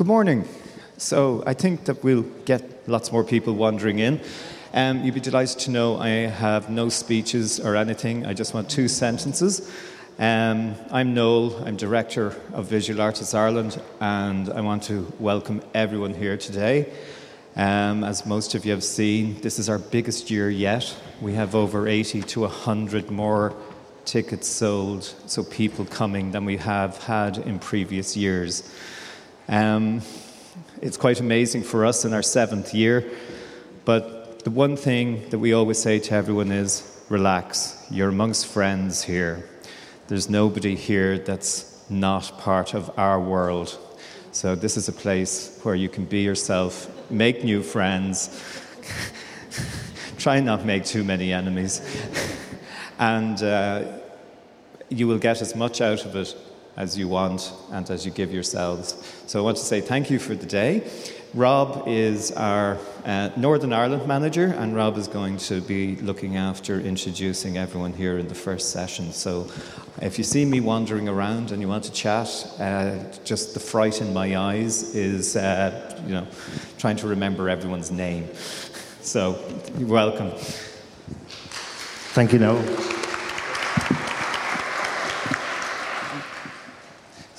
Good morning. So I think that we'll get lots more people wandering in. Um, you'd be delighted to know I have no speeches or anything. I just want two sentences. Um, I'm Noel, I'm Director of Visual Artists Ireland, and I want to welcome everyone here today. Um, as most of you have seen, this is our biggest year yet. We have over 80 to 100 more tickets sold, so people coming than we have had in previous years. Um, it's quite amazing for us in our seventh year, but the one thing that we always say to everyone is relax. You're amongst friends here. There's nobody here that's not part of our world. So, this is a place where you can be yourself, make new friends, try not make too many enemies, and uh, you will get as much out of it as you want and as you give yourselves. So, I want to say thank you for the day. Rob is our uh, Northern Ireland manager, and Rob is going to be looking after introducing everyone here in the first session. So, if you see me wandering around and you want to chat, uh, just the fright in my eyes is, uh, you know, trying to remember everyone's name. So, you're welcome. Thank you, Noel.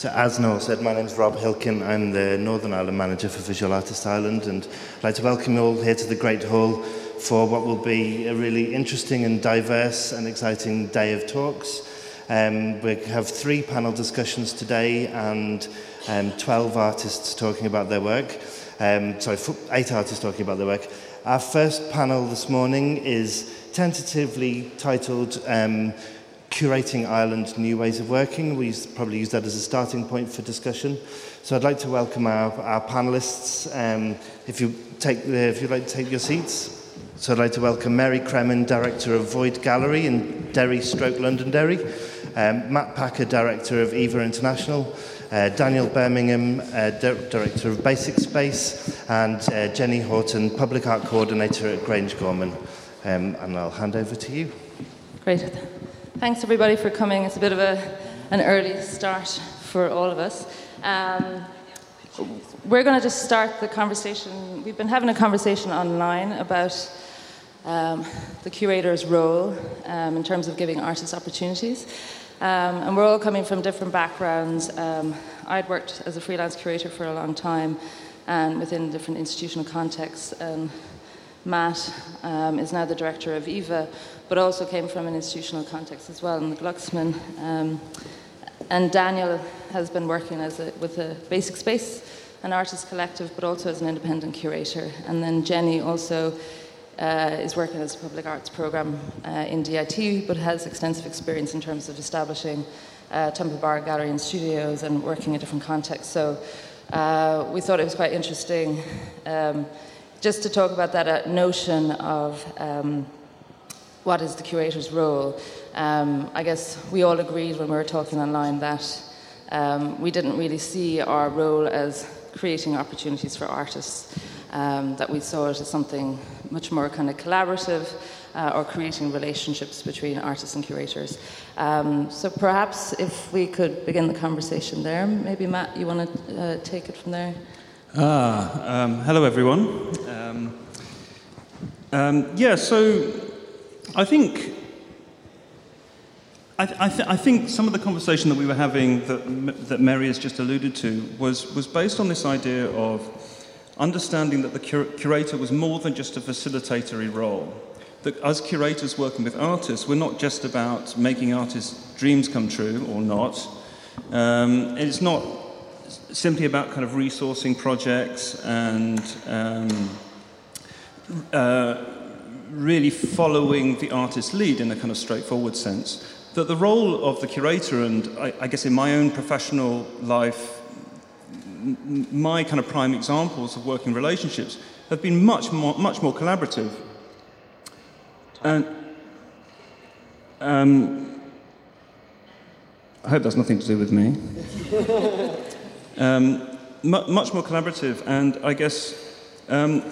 So as Noel said, my name is Rob Hilkin. I'm the Northern Ireland Manager for Visual Artists Ireland and I'd like to welcome you all here to the Great Hall for what will be a really interesting and diverse and exciting day of talks. Um, we have three panel discussions today and um, 12 artists talking about their work. Um, sorry, eight artists talking about their work. Our first panel this morning is tentatively titled um, Curating Ireland New Ways of Working. We probably use that as a starting point for discussion. So I'd like to welcome our, our panellists. Um, if, you take the, if you'd like to take your seats. So I'd like to welcome Mary Cremin, Director of Void Gallery in Derry, Stroke Londonderry. Um, Matt Packer, Director of EVA International. Uh, Daniel Birmingham, uh, Director of Basic Space. And uh, Jenny Haughton, Public Art Coordinator at Grangegorman. Um, and I'll hand over to you. Great. Thanks everybody for coming. It's a bit of a, an early start for all of us. Um, we're going to just start the conversation. We've been having a conversation online about um, the curator's role um, in terms of giving artists opportunities. Um, and we're all coming from different backgrounds. Um, I'd worked as a freelance curator for a long time and within different institutional contexts. And Matt um, is now the director of EVA, but also came from an institutional context as well in the Glucksman. Um, and Daniel has been working as a, with a Basic Space, an artist collective, but also as an independent curator. And then Jenny also uh, is working as a public arts program uh, in DIT, but has extensive experience in terms of establishing uh, Temple Bar Gallery and studios and working in different contexts. So uh, we thought it was quite interesting um, just to talk about that uh, notion of. Um, what is the curator's role? Um, I guess we all agreed when we were talking online that um, we didn't really see our role as creating opportunities for artists, um, that we saw it as something much more kind of collaborative uh, or creating relationships between artists and curators. Um, so perhaps if we could begin the conversation there, maybe Matt, you want to uh, take it from there? Ah, um, hello everyone. Um, yeah, so I think I, th- I, th- I, think some of the conversation that we were having that, that Mary has just alluded to was, was based on this idea of understanding that the cur- curator was more than just a facilitatory role. That as curators working with artists, we're not just about making artists' dreams come true or not. Um, it's not simply about kind of resourcing projects and um, uh, really following the artist's lead in a kind of straightforward sense. That the role of the curator, and I, I guess in my own professional life, my kind of prime examples of working relationships have been much more, much more collaborative. And um, I hope that's nothing to do with me. um, much more collaborative, and I guess um,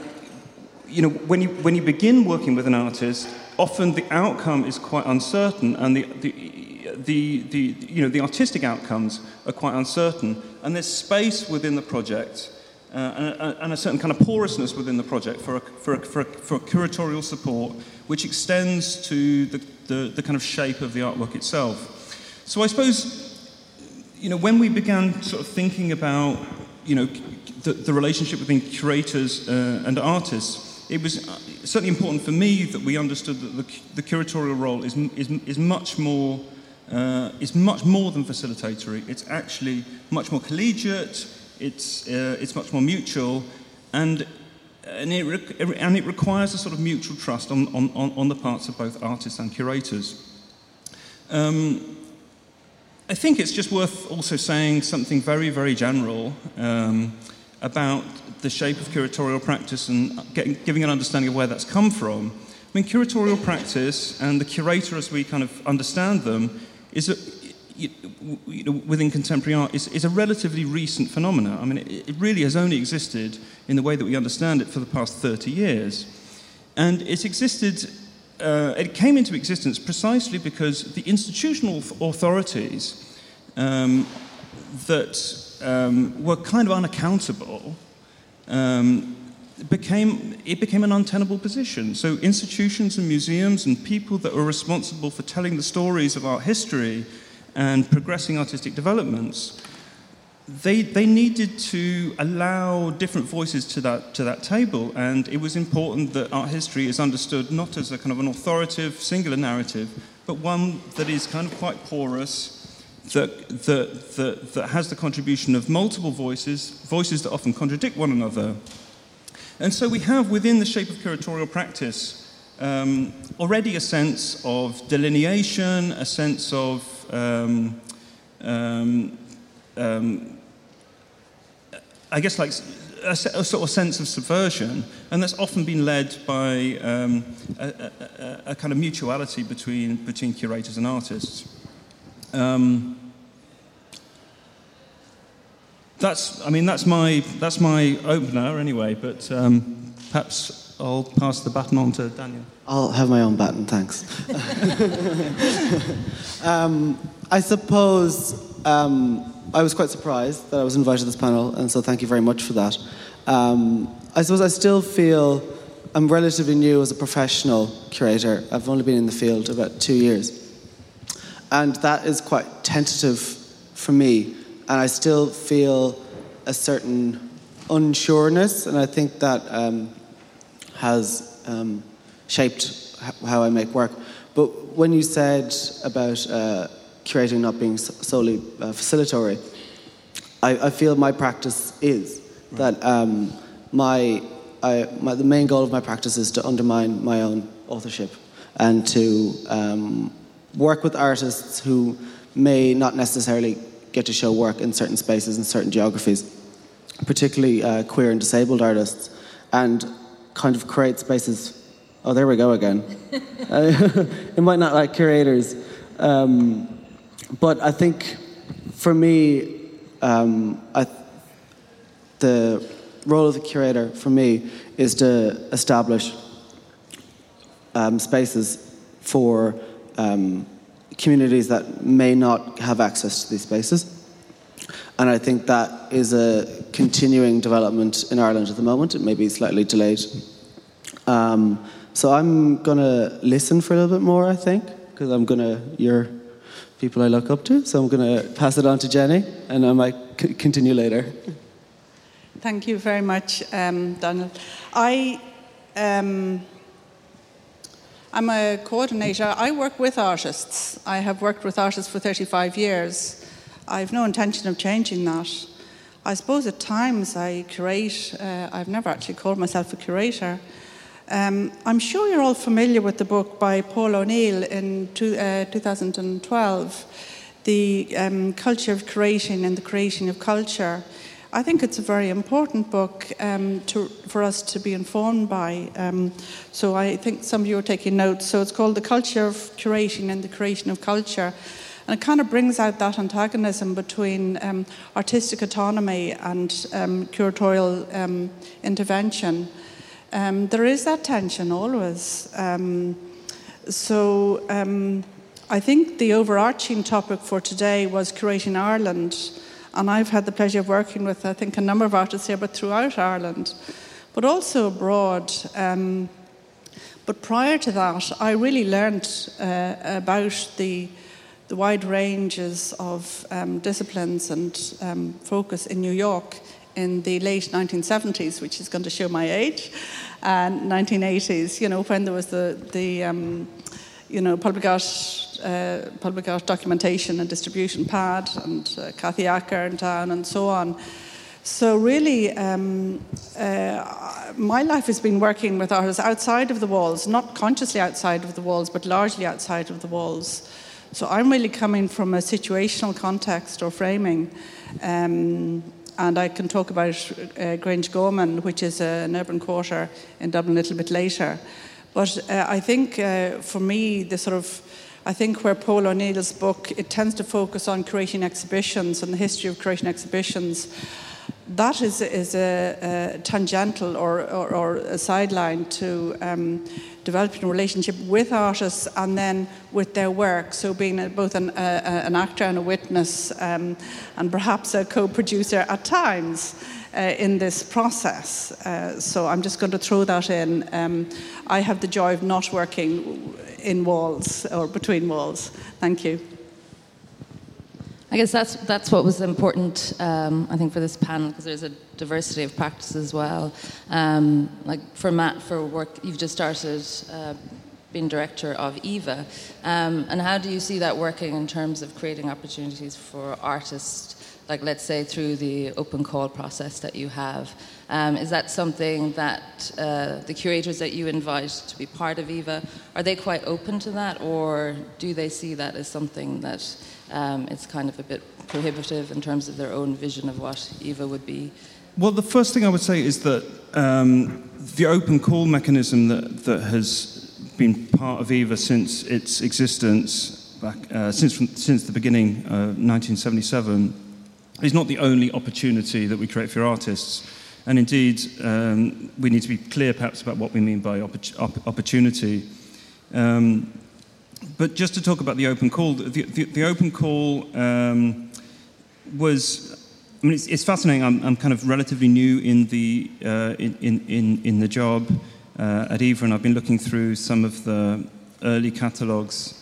you know, when you, when you begin working with an artist, often the outcome is quite uncertain, and the, the, the, the, you know, the artistic outcomes are quite uncertain, and there's space within the project uh, and, a, and, a, certain kind of porousness within the project for, a, for, a, for, for curatorial support, which extends to the, the, the kind of shape of the artwork itself. So I suppose, you know, when we began sort of thinking about, you know, the, the relationship between curators uh, and artists, it was uh, certainly important for me that we understood that the, the curatorial role is, is, is much more uh, is much more than facilitatory. It's actually much more collegiate. It's uh, it's much more mutual, and and it, and it requires a sort of mutual trust on, on, on the parts of both artists and curators. Um, I think it's just worth also saying something very, very general um, about the shape of curatorial practice and giving an understanding of where that's come from. I mean, curatorial practice and the curator as we kind of understand them is a, you know, within contemporary art is, is, a relatively recent phenomenon. I mean, it, it, really has only existed in the way that we understand it for the past 30 years. And it's existed, uh, it came into existence precisely because the institutional authorities um, that um, were kind of unaccountable um, became, it became an untenable position. So institutions and museums and people that were responsible for telling the stories of art history and progressing artistic developments, they, they needed to allow different voices to that, to that table. And it was important that art history is understood not as a kind of an authoritative, singular narrative, but one that is kind of quite porous, that, that, that, that has the contribution of multiple voices, voices that often contradict one another. And so we have within the shape of curatorial practice um, already a sense of delineation, a sense of um, um, um I guess like a, a, sort of sense of subversion, and that's often been led by um, a, a, a, kind of mutuality between, between curators and artists. Um, that's, I mean, that's my, that's my opener anyway, but um, perhaps I'll pass the baton on to Daniel. I'll have my own baton, thanks. um, I suppose um, I was quite surprised that I was invited to this panel, and so thank you very much for that. Um, I suppose I still feel I'm relatively new as a professional curator. I've only been in the field about two years. And that is quite tentative for me and I still feel a certain unsureness, and I think that um, has um, shaped how I make work. But when you said about uh, curating not being solely uh, facilitatory, I, I, feel my practice is right. that um, my, I, my, the main goal of my practice is to undermine my own authorship and to um, work with artists who may not necessarily get to show work in certain spaces and certain geographies, particularly uh, queer and disabled artists, and kind of create spaces. Oh, there we go again. uh, it might not like curators, um, but I think for me, um, I, the role of the curator for me is to establish um, spaces for um, communities that may not have access to these spaces. And I think that is a continuing development in Ireland at the moment. It may be slightly delayed. Um, so I'm going to listen for a little bit more, I think, because I'm going to, you're people I look up to. So I'm going to pass it on to Jenny, and I might c- continue later. Thank you very much, um, Donald. I. Um, I'm a coordinator. I work with artists. I have worked with artists for 35 years. I have no intention of changing that. I suppose at times I curate. Uh, I've never actually called myself a curator. Um, I'm sure you're all familiar with the book by Paul O'Neill in two, uh, 2012, The um, Culture of Curating and the Creation of Culture. I think it's a very important book um, to, for us to be informed by. Um, so I think some of you are taking notes. So it's called The Culture of Curating and the Creation of Culture. And it kind of brings out that antagonism between um, artistic autonomy and um, curatorial um, intervention. Um, there is that tension always. so I think the overarching topic for today was curating Ireland. And I've had the pleasure of working with, I think, a number of artists here, but throughout Ireland, but also abroad. Um, but prior to that, I really learned uh, about the, the wide ranges of um, disciplines and um, focus in New York in the late 1970s, which is going to show my age, and 1980s, you know, when there was the, the um, you know, public art, uh, public art documentation and distribution pad, and uh, Kathy Acker in town, and so on. So really, um, uh, my life has been working with artists outside of the walls, not consciously outside of the walls, but largely outside of the walls. So I'm really coming from a situational context or framing. Um, and I can talk about uh, Grangegorman, which is an urban quarter in Dublin, a little bit later. But uh, I think uh, for me, the sort of I think where Paul O'Neill's book it tends to focus on creating exhibitions and the history of creating exhibitions. That is, is a, a tangential or, or, or, a sideline to um, developing a relationship with artists and then with their work. So, being a, both an, an, actor and a witness, um, and perhaps a co producer at times. Uh, in this process. Uh, so I'm just going to throw that in. Um, I have the joy of not working in walls or between walls. Thank you. I guess that's that's what was important. Um, I think for this panel because there's a diversity of practice as well. Um, like for Matt, for work you've just started. Uh, being director of EVA, um, and how do you see that working in terms of creating opportunities for artists, like let's say through the open call process that you have? Um, is that something that uh, the curators that you invite to be part of EVA are they quite open to that, or do they see that as something that um, it's kind of a bit prohibitive in terms of their own vision of what EVA would be. Well, the first thing I would say is that um, the open call mechanism that, that has been part of EVA since its existence, back, uh, since, from, since the beginning, uh, 1977, is not the only opportunity that we create for artists. And indeed, um, we need to be clear perhaps about what we mean by opp- opp- opportunity. Um, but just to talk about the open call, the, the, the open call um, was. I mean, it's, it's fascinating. I'm, I'm, kind of relatively new in the uh, in, in, in the job uh, at Eva, and I've been looking through some of the early catalogues.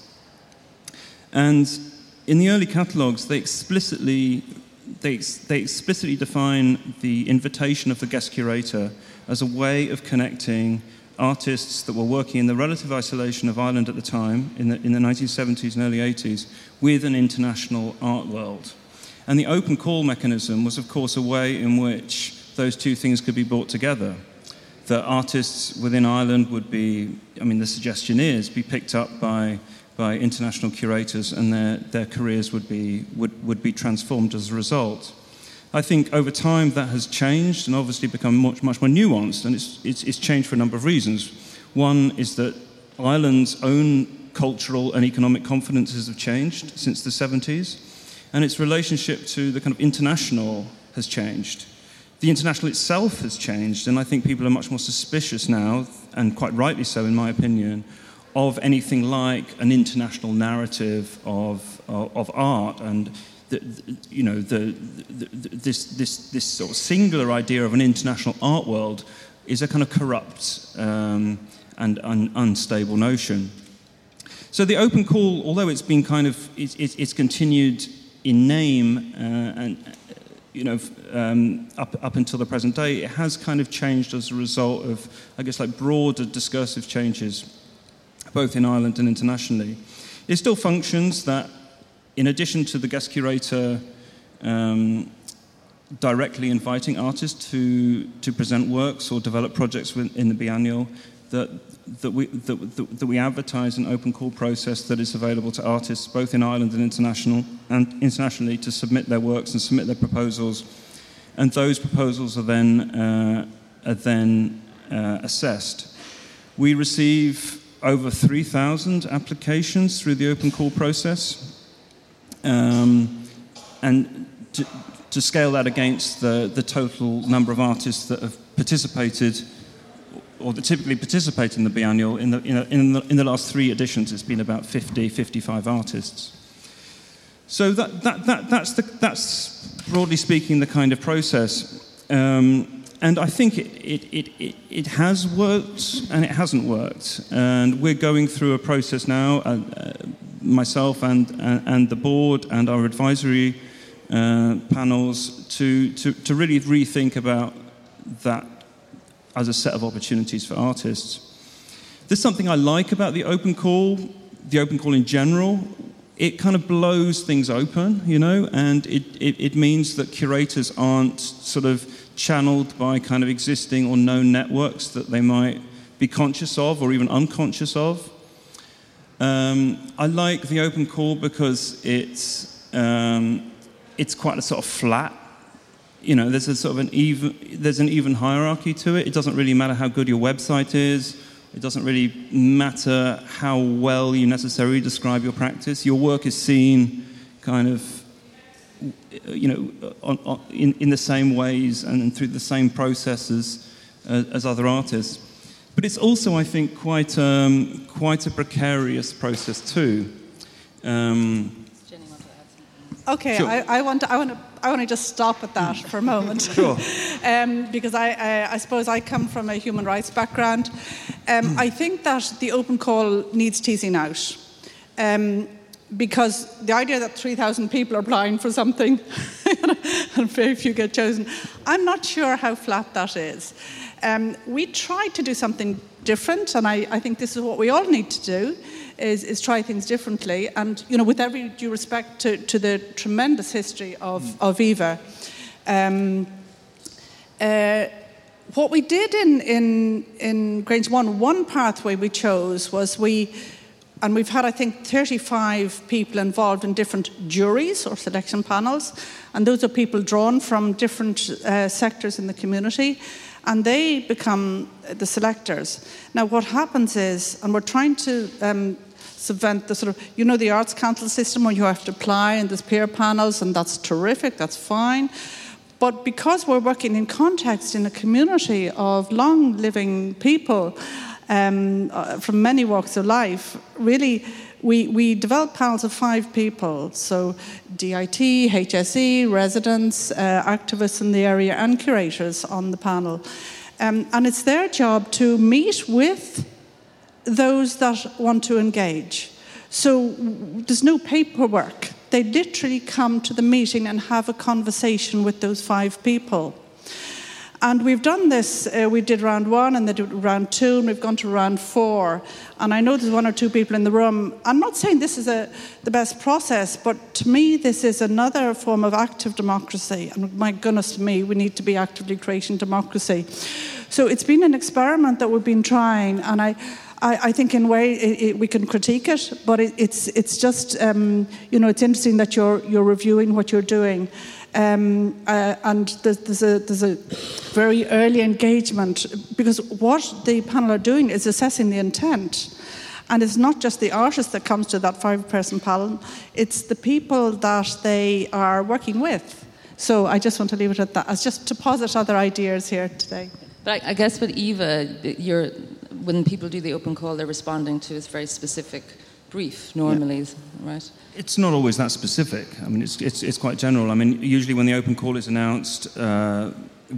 And in the early catalogues, they explicitly they, they explicitly define the invitation of the guest curator as a way of connecting artists that were working in the relative isolation of Ireland at the time, in the, in the 1970s and early 80s, with an international art world. And the open call mechanism was, of course, a way in which those two things could be brought together. That artists within Ireland would be, I mean, the suggestion is, be picked up by, by international curators and their, their careers would be, would, would be transformed as a result. I think over time that has changed and obviously become much, much more nuanced, and it's, it's, it's changed for a number of reasons. One is that Ireland's own cultural and economic confidences have changed since the 70s, and its relationship to the kind of international has changed. The international itself has changed, and I think people are much more suspicious now, and quite rightly so, in my opinion, of anything like an international narrative of, of, of art and the, you know, the, the, this, this, this sort of singular idea of an international art world is a kind of corrupt um, and un, unstable notion. So the open call, although it's been kind of, it's, it's continued in name uh, and, you know, um, up, up until the present day, it has kind of changed as a result of, I guess, like broader discursive changes, both in Ireland and internationally. It still functions that in addition to the guest curator um, directly inviting artists to, to present works or develop projects in the biennial, that, that, we, that, that, we advertise an open call process that is available to artists both in Ireland and, international, and internationally to submit their works and submit their proposals. And those proposals are then, uh, are then uh, assessed. We receive over 3,000 applications through the open call process. Um, and to, to, scale that against the, the total number of artists that have participated or that typically participate in the biennial, in the, in, in, the, in the last three editions, it's been about 50, 55 artists. So that, that, that, that's, the, that's, broadly speaking, the kind of process. Um, and I think it, it, it, it, has worked and it hasn't worked. And we're going through a process now, uh, uh, myself and, and, and, the board and our advisory uh, panels, to, to, to really rethink about that as a set of opportunities for artists. There's something I like about the open call, the open call in general, it kind of blows things open, you know, and it, it, it, means that curators aren't sort of channeled by kind of existing or known networks that they might be conscious of or even unconscious of. Um, I like the open call because it's, um, it's quite a sort of flat. You know, there's a sort of an even, there's an even hierarchy to it. It doesn't really matter how good your website is it doesn't really matter how well you necessarily describe your practice. Your work is seen kind of, you know, on, on, in, in the same ways and through the same processes uh, as other artists. But it's also, I think, quite, um, quite a precarious process too. Um, Okay, sure. I, I, want to, I, want to, I want to just stop at that for a moment. sure. um, because I, I, I, suppose I come from a human rights background. Um, I think that the open call needs teasing out. Um, because the idea that 3,000 people are applying for something and very few get chosen, I'm not sure how flat that is. Um, we tried to do something different, and I, I think this is what we all need to do is, is try things differently. And, you know, with every due respect to, to the tremendous history of, mm. of Eva, um, uh, what we did in, in, in Grange 1, one pathway we chose was we, and we've had, I think, 35 people involved in different juries or selection panels, and those are people drawn from different uh, sectors in the community and they become the selectors. Now, what happens is, and we're trying to um, subvent the sort of, you know, the Arts Council system where you have to apply and there's peer panels, and that's terrific, that's fine. But because we're working in context in a community of long living people um, uh, from many walks of life, really, we, we develop panels of five people. So, DIT, HSE, residents, uh, activists in the area, and curators on the panel. Um, and it's their job to meet with those that want to engage. So there's no paperwork. They literally come to the meeting and have a conversation with those five people. And we've done this, uh, we did round one and then did round two, and we've gone to round four. And I know there's one or two people in the room. I'm not saying this is a, the best process, but to me, this is another form of active democracy. And my goodness me, we need to be actively creating democracy. So it's been an experiment that we've been trying, and I, I, I think in a way it, it, we can critique it, but it, it's it's just um, you know it's interesting that you're you're reviewing what you're doing. Um, uh, and there's, there's, a, there's a very early engagement because what the panel are doing is assessing the intent. And it's not just the artist that comes to that five person panel, it's the people that they are working with. So I just want to leave it at that, as just to posit other ideas here today. But I, I guess with Eva, when people do the open call, they're responding to a very specific brief normally, yeah. right? It's not always that specific. I mean, it's, it's, it's quite general. I mean, usually when the open call is announced, uh,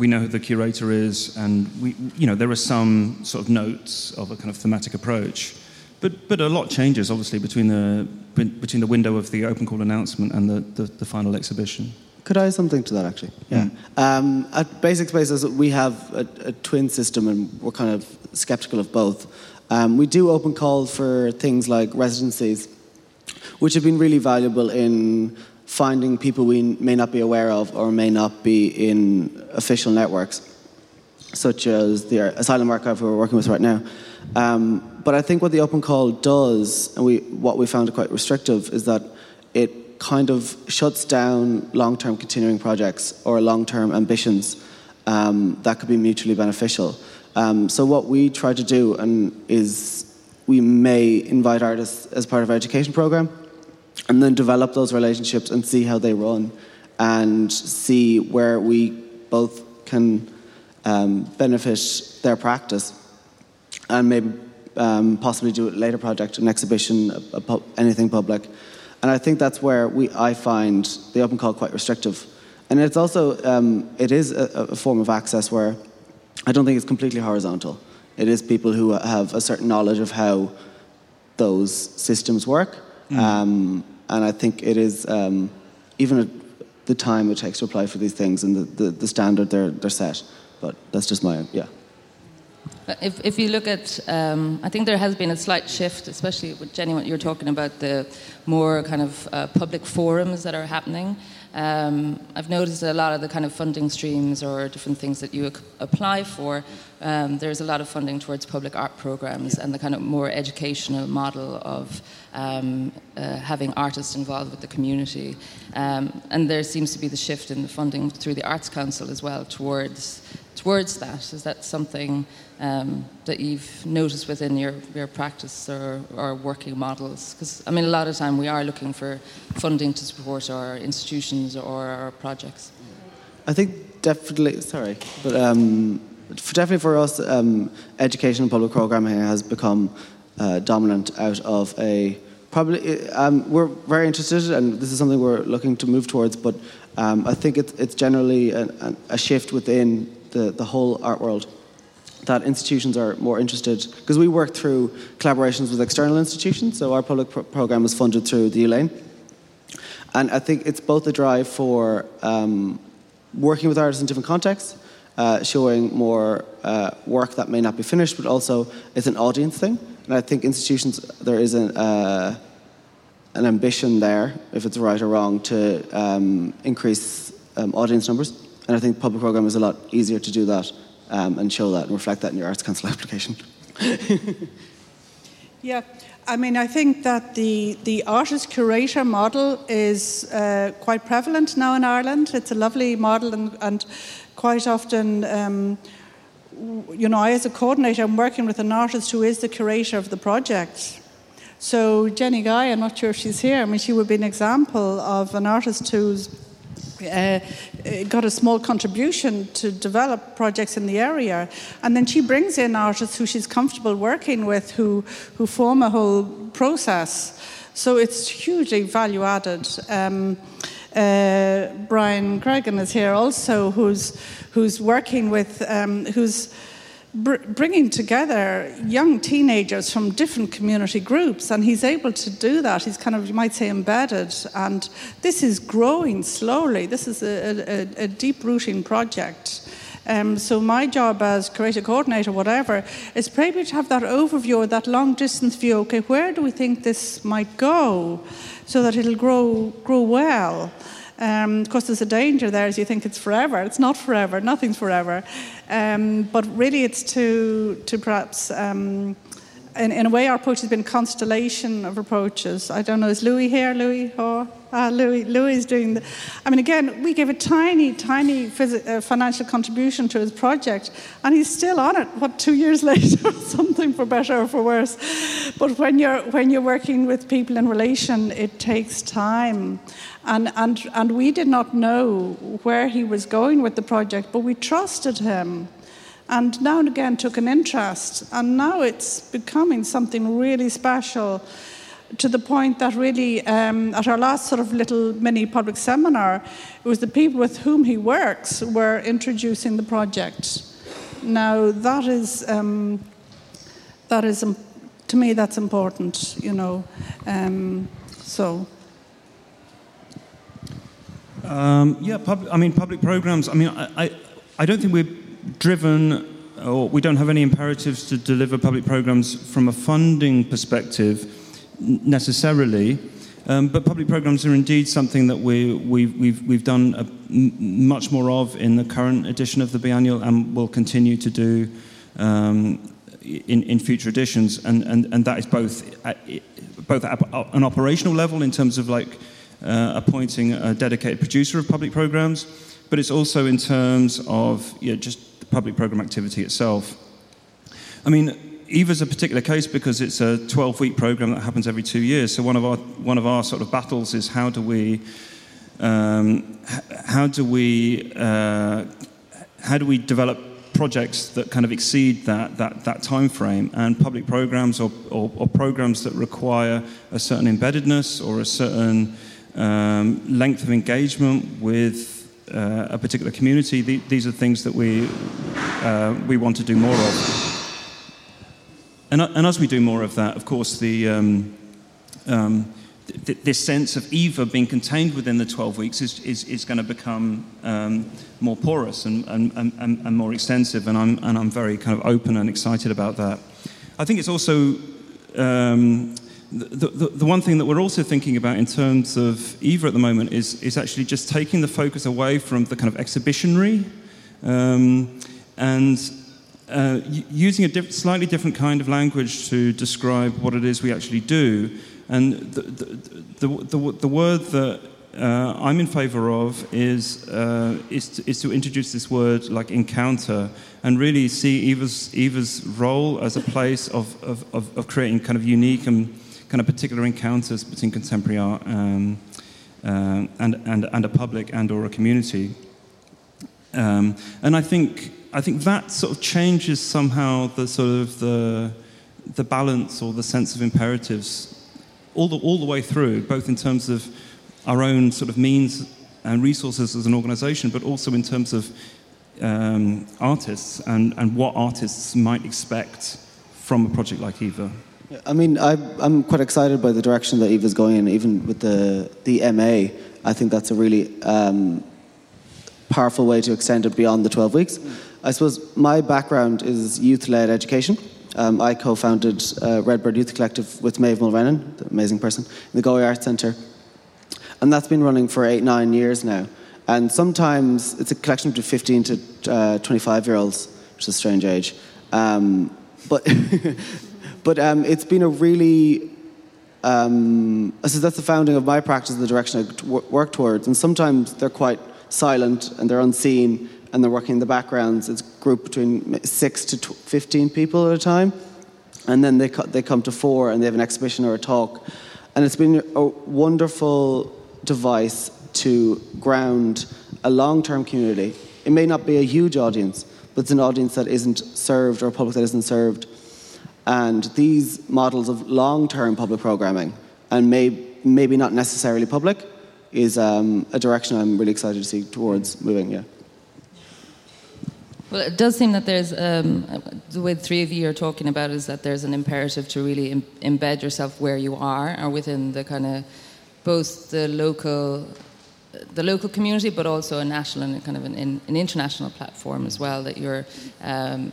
we know who the curator is, and we, you know, there are some sort of notes of a kind of thematic approach. But, but a lot changes, obviously, between the, between the window of the open call announcement and the, the, the final exhibition. Could I add something to that, actually? Yeah. Um, at Basic Spaces, we have a, a, twin system, and we're kind of skeptical of both. Um, we do open calls for things like residencies, which have been really valuable in finding people we may not be aware of or may not be in official networks, such as the Asylum Archive, we're working with right now. Um, but I think what the open call does, and we, what we found quite restrictive, is that it kind of shuts down long term continuing projects or long term ambitions um, that could be mutually beneficial. Um, so what we try to do and is we may invite artists as part of our education program and then develop those relationships and see how they run and see where we both can um, benefit their practice and maybe um, possibly do a later project, an exhibition, a, a pu- anything public. And I think that's where we, I find the open call quite restrictive. And it's also, um, it is a, a form of access where I don't think it's completely horizontal. It is people who have a certain knowledge of how those systems work. Mm. Um, and I think it is, um, even at the time it takes to apply for these things and the, the, the standard they're, they're set. But that's just my, yeah. If, if you look at, um, I think there has been a slight shift, especially with Jenny, what you're talking about, the more kind of uh, public forums that are happening. Um, I've noticed a lot of the kind of funding streams or different things that you apply for, um, there's a lot of funding towards public art programs and the kind of more educational model of um, uh, having artists involved with the community. Um, and there seems to be the shift in the funding through the Arts Council as well towards towards that? Is that something um, that you've noticed within your, your practice or, or working models? Because, I mean, a lot of time we are looking for funding to support our institutions or our projects. I think definitely, sorry, but um, for definitely for us, um, education and public programming has become uh, dominant out of a probably um, we're very interested and this is something we're looking to move towards but um, I think it's, it's generally a, a, shift within the, the whole art world that institutions are more interested because we work through collaborations with external institutions so our public pro- program is funded through the Elaine. And I think it's both a drive for um, working with artists in different contexts uh, showing more uh, work that may not be finished but also it's an audience thing. And I think institutions there is an, uh, an ambition there if it's right or wrong to um, increase um, audience numbers. And I think public program is a lot easier to do that um, and show that and reflect that in your Arts Council application. yeah, I mean, I think that the, the artist curator model is uh, quite prevalent now in Ireland. It's a lovely model, and, and quite often, um, you know, I as a coordinator, I'm working with an artist who is the curator of the project. So Jenny Guy, I'm not sure if she's here. I mean, she would be an example of an artist who's uh, got a small contribution to develop projects in the area. And then she brings in artists who she's comfortable working with, who, who form a whole process. So it's hugely value added. Um, uh, Brian Gregan is here also, who's, who's working with, um, who's br- bringing together young teenagers from different community groups, and he's able to do that. He's kind of, you might say, embedded, and this is growing slowly. This is a, a, a deep rooting project. Um, so my job as creative coordinator, whatever, is maybe to have that overview that long distance view. Okay, where do we think this might go, so that it'll grow grow well. Um, of course, there's a danger there as you think it's forever. It's not forever, nothing's forever. Um, but really, it's to, to perhaps, um, in, in, a way, our approach has been constellation of approaches. I don't know, is Louis here? Louis? Oh, ah, Louis, Louis is doing the. I mean, again, we gave a tiny, tiny phys- uh, financial contribution to his project, and he's still on it, what, two years later, something for better or for worse. But when you're, when you're working with people in relation, it takes time. And, and, and we did not know where he was going with the project, but we trusted him. And now and again took an interest. And now it's becoming something really special to the point that really, um, at our last sort of little mini public seminar, it was the people with whom he works were introducing the project. Now, that is, um, that is to me, that's important, you know. Um, so. Um, yeah, I mean, public programs. I mean, I, I, I, don't think we're driven or we don't have any imperatives to deliver public programs from a funding perspective necessarily. Um, but public programs are indeed something that we, we've, we've, we've done a, m- much more of in the current edition of the biennial and will continue to do um, in, in future editions. And, and, and that is both at, both at an operational level in terms of like uh, appointing a dedicated producer of public programs, but it's also in terms of you know, just the public program activity itself. I mean, EVA's a particular case because it's a 12-week program that happens every two years. So one of our one of our sort of battles is how do we um, how do we uh, how do we develop projects that kind of exceed that, that, that time frame and public programs or, or, or programs that require a certain embeddedness or a certain um, length of engagement with uh, a particular community, the, these are things that we, uh, we want to do more of. And, and, as we do more of that, of course, the, um, um, th- this sense of either being contained within the 12 weeks is, is, is going to become um, more porous and, and, and, and, more extensive, and I'm, and I'm very kind of open and excited about that. I think it's also um, the, the, one thing that we're also thinking about in terms of EVA at the moment is, is actually just taking the focus away from the kind of exhibitionary um, and uh, using a diff- slightly different kind of language to describe what it is we actually do. And the, the, the, the word that uh, I'm in favor of is, uh, is, to, is to introduce this word like encounter and really see Eva's, Eva's role as a place of, of, of, of creating kind of unique and kind of particular encounters between contemporary art um, uh, and, and, and a public and or a community. Um, and I think, I think that sort of changes somehow the sort of the, the balance or the sense of imperatives all the, all the way through, both in terms of our own sort of means and resources as an organization, but also in terms of um, artists and, and what artists might expect from a project like EVA. I mean, I, am quite excited by the direction that EVA's going in, even with the, the MA. I think that's a really um, powerful way to extend it beyond the 12 weeks. I suppose my background is youth led education. Um, I co founded uh, Redbird Youth Collective with Maeve Mulrennan, the amazing person, in the Galway Arts Centre. And that's been running for eight, nine years now. And sometimes it's a collection of 15 to uh, 25 year olds, which is a strange age. Um, but but um, it's been a really. Um, so that's the founding of my practice, the direction I work towards. And sometimes they're quite silent and they're unseen and they're working in the backgrounds. It's a group between six to 15 people at a time. And then they, they come to four and they have an exhibition or a talk. And it's been a wonderful device to ground a long term community. It may not be a huge audience, but it's an audience that isn't served or a public that isn't served. And these models of long term public programming, and may, maybe not necessarily public, is um, a direction I'm really excited to see towards moving. Yeah. Well, it does seem that there's um, the way the three of you are talking about is that there's an imperative to really Im- embed yourself where you are, or within the kind of both the local, the local community, but also a national and kind of an, an international platform as well. That you're um,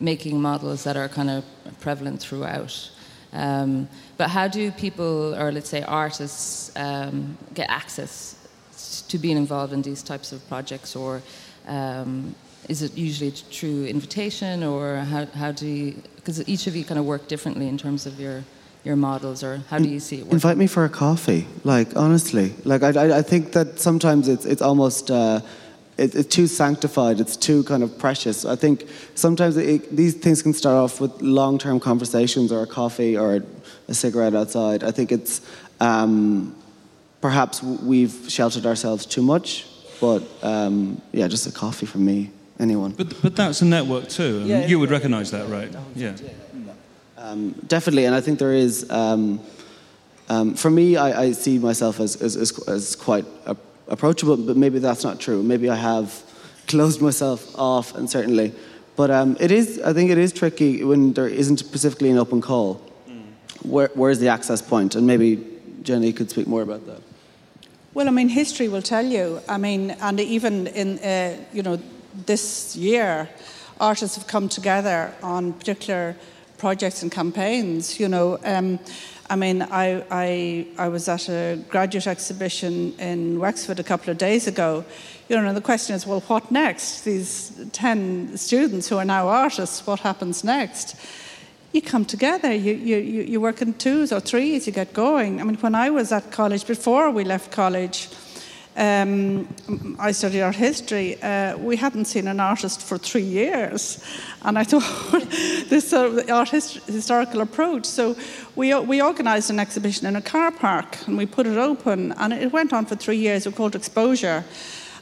making models that are kind of prevalent throughout. Um, but how do people, or let's say artists, um, get access to being involved in these types of projects, or um, is it usually through invitation, or how, how do you? Because each of you kind of work differently in terms of your your models, or how do you see it? Invite me for a coffee. Like honestly, like I, I think that sometimes it's it's almost. Uh, it, it's too sanctified. It's too kind of precious. I think sometimes it, these things can start off with long-term conversations, or a coffee, or a cigarette outside. I think it's um, perhaps we've sheltered ourselves too much, but um, yeah, just a coffee from me anyone. But, but that's a network too, and yeah, you would recognise that, right? Yeah. Um, definitely, and I think there is. Um, um, for me, I, I, see myself as, as, as, as quite a, approachable, but maybe that's not true. Maybe I have closed myself off, and certainly. But um, it is, I think it is tricky when there isn't specifically an open call. Mm. Where, where's the access point? And maybe Jenny could speak more about that. Well, I mean, history will tell you. I mean, and even in, uh, you know, this year, artists have come together on particular projects and campaigns. You know, um, I mean, I, I, I was at a graduate exhibition in Wexford a couple of days ago. You know, the question is, well, what next? These 10 students who are now artists, what happens next? You come together, you, you, you work in twos or threes, you get going. I mean, when I was at college, before we left college, um, I studied art history. Uh, we hadn't seen an artist for three years, and I thought this sort of art hist- historical approach. So we we organised an exhibition in a car park, and we put it open, and it went on for three years. We called Exposure,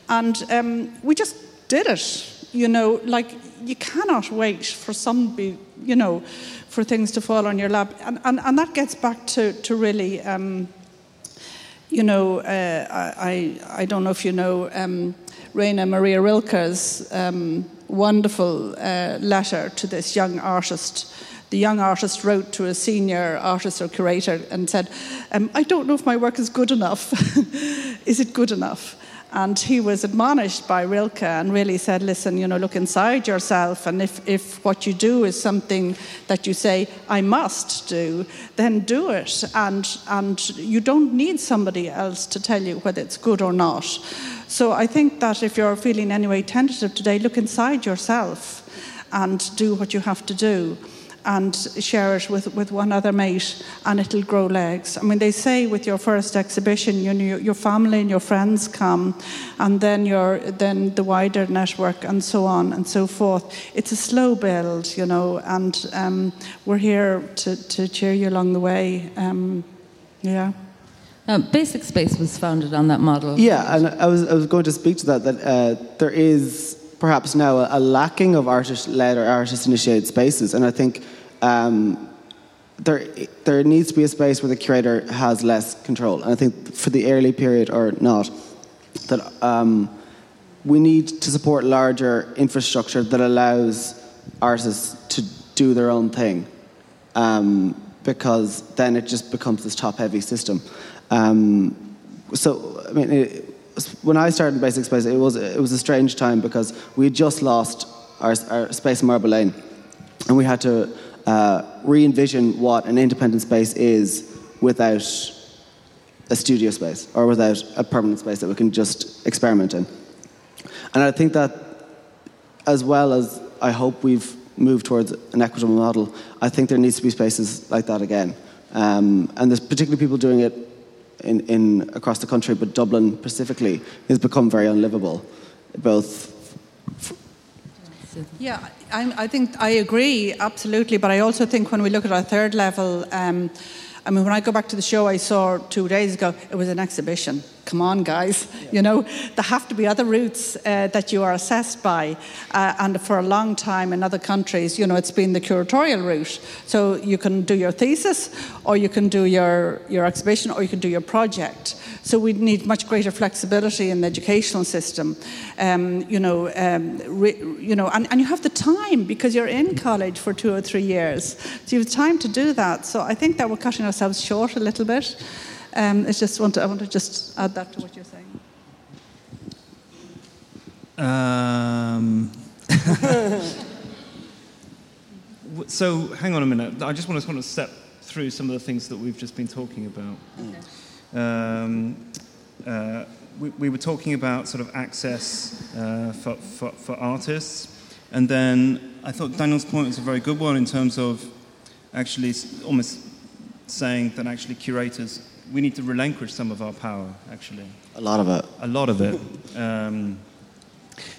and um, we just did it. you know, like you cannot wait for some, be, you know, for things to fall on your lap. And, and, and that gets back to, to really, um, you know, uh, I, I don't know if you know um, Rainer Maria Rilke's um, wonderful uh, letter to this young artist. The young artist wrote to a senior artist or curator and said, um, I don't know if my work is good enough. is it good enough? And he was admonished by Rilke and really said, listen, you know, look inside yourself. And if, if what you do is something that you say, I must do, then do it. And, and you don't need somebody else to tell you whether it's good or not. So I think that if you're feeling anyway tentative today, look inside yourself and do what you have to do and share it with, with one other mate and it'll grow legs. I mean, they say with your first exhibition, you know, your family and your friends come and then, your, then the wider network and so on and so forth. It's a slow build, you know, and um, we're here to, to cheer you along the way. Um, yeah. Uh, Basic Space was founded on that model. Yeah, and I was, I was going to speak to that, that uh, there is perhaps now a, a lacking of artist-led or artist-initiated spaces, and I think um, there, there needs to be a space where the curator has less control. And I think for the early period or not, that um, we need to support larger infrastructure that allows artists to do their own thing, um, because then it just becomes this top-heavy system. Um, so, I mean, when I started Basic Space, it was it was a strange time because we had just lost our, our space in Marble Lane, and we had to uh, re envision what an independent space is without a studio space or without a permanent space that we can just experiment in. And I think that, as well as I hope we've moved towards an equitable model, I think there needs to be spaces like that again. Um, and there's particularly people doing it in, in across the country, but Dublin specifically has become very unlivable, both. Yeah, I, I, think I agree absolutely, but I also think when we look at our third level. Um, I mean, when I go back to the show I saw two days ago, it was an exhibition. Come on, guys. Yeah. You know, there have to be other routes uh, that you are assessed by. Uh, and for a long time in other countries, you know, it's been the curatorial route. So you can do your thesis, or you can do your, your exhibition, or you can do your project. So we need much greater flexibility in the educational system. Um, you know, um, re, you know, and, and you have the time because you're in college for two or three years. So you have time to do that. So I think that we're cutting ourselves short a little bit. Um, I just want to, I want to just add that to what you're saying. Um, so hang on a minute. I just want to kind of step through some of the things that we've just been talking about. Um, uh, we, we, were talking about sort of access uh, for, for, for, artists, and then I thought Daniel's point was a very good one in terms of actually almost saying that actually curators we need to relinquish some of our power. Actually, a lot of it. A lot of it. Um,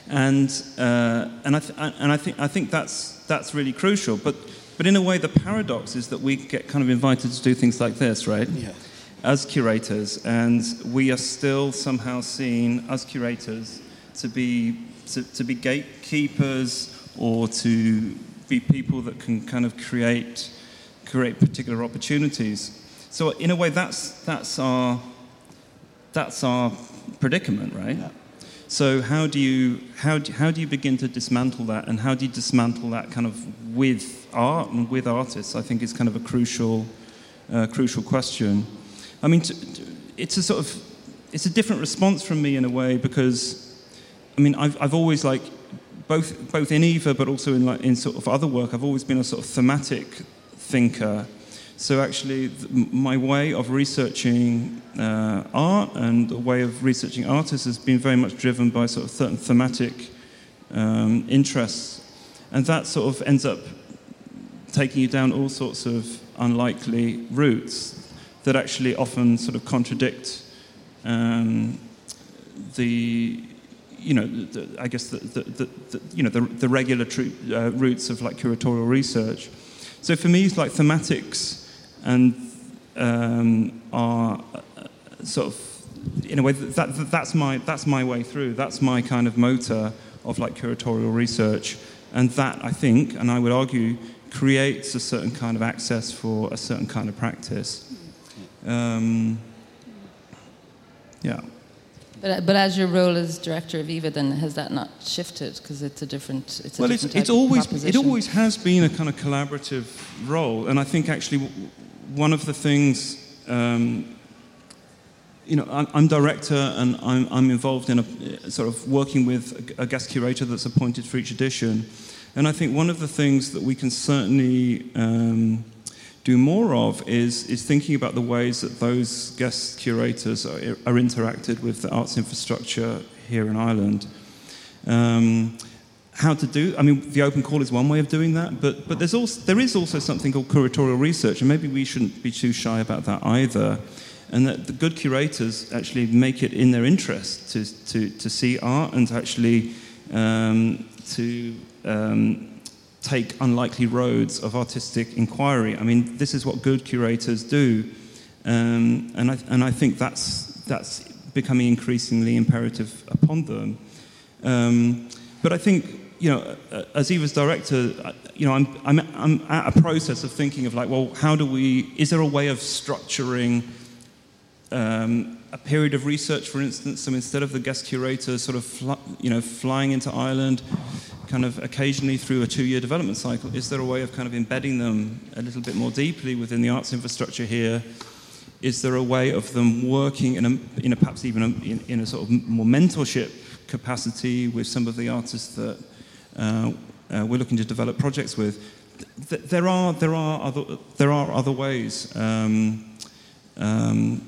and uh, and I th- and I think I think that's that's really crucial. But but in a way, the paradox is that we get kind of invited to do things like this, right? Yeah as curators, and we are still somehow seen as curators to be to, to be gatekeepers or to be people that can kind of create create particular opportunities. So in a way, that's that's our that's our predicament, right? Yeah. So how do you how do, how do you begin to dismantle that, and how do you dismantle that kind of with art and with artists? I think is kind of a crucial uh, crucial question. I mean, it's a sort of it's a different response from me in a way because I mean I've I've always like both both in Eva but also in like in sort of other work I've always been a sort of thematic thinker. So actually, my way of researching uh, art and the way of researching artists has been very much driven by sort of certain thematic um, interests, and that sort of ends up taking you down all sorts of unlikely routes that actually often sort of contradict um, the you know, the, I guess the, the, the, you know the, the regular tr- uh, routes of like curatorial research. So for me, it's like thematics and um, are uh, sort of in a way that, that, that's my that's my way through. That's my kind of motor of like curatorial research. And that, I think, and I would argue, creates a certain kind of access for a certain kind of practice. Um, yeah. But, but as your role as director of EVA, then has that not shifted because it's a different? It's a well, different it's, it's always it always has been a kind of collaborative role, and I think actually one of the things. Um, you know, I'm, I'm director and I'm, I'm, involved in a sort of working with a, guest curator that's appointed for each edition. And I think one of the things that we can certainly um, do more of is, is thinking about the ways that those guest curators are, are interacted with the arts infrastructure here in Ireland. Um, how to do, I mean, the open call is one way of doing that, but, but there's also, there is also something called curatorial research, and maybe we shouldn't be too shy about that either. And that the good curators actually make it in their interest to, to, to see art and actually um, to um, take unlikely roads of artistic inquiry. I mean, this is what good curators do, um, and, I, and I think that's, that's becoming increasingly imperative upon them. Um, but I think, you know, as Eva's director, you know, I'm, I'm, I'm at a process of thinking of like, well, how do we, is there a way of structuring um, a period of research, for instance, so instead of the guest curator sort of, you know, flying into Ireland, kind of occasionally through a two-year development cycle, is there a way of kind of embedding them a little bit more deeply within the arts infrastructure here? Is there a way of them working in a, in a perhaps even a, in, in, a sort of more mentorship capacity with some of the artists that uh, uh, we're looking to develop projects with? Th- there are there are other there are other ways. Um, um,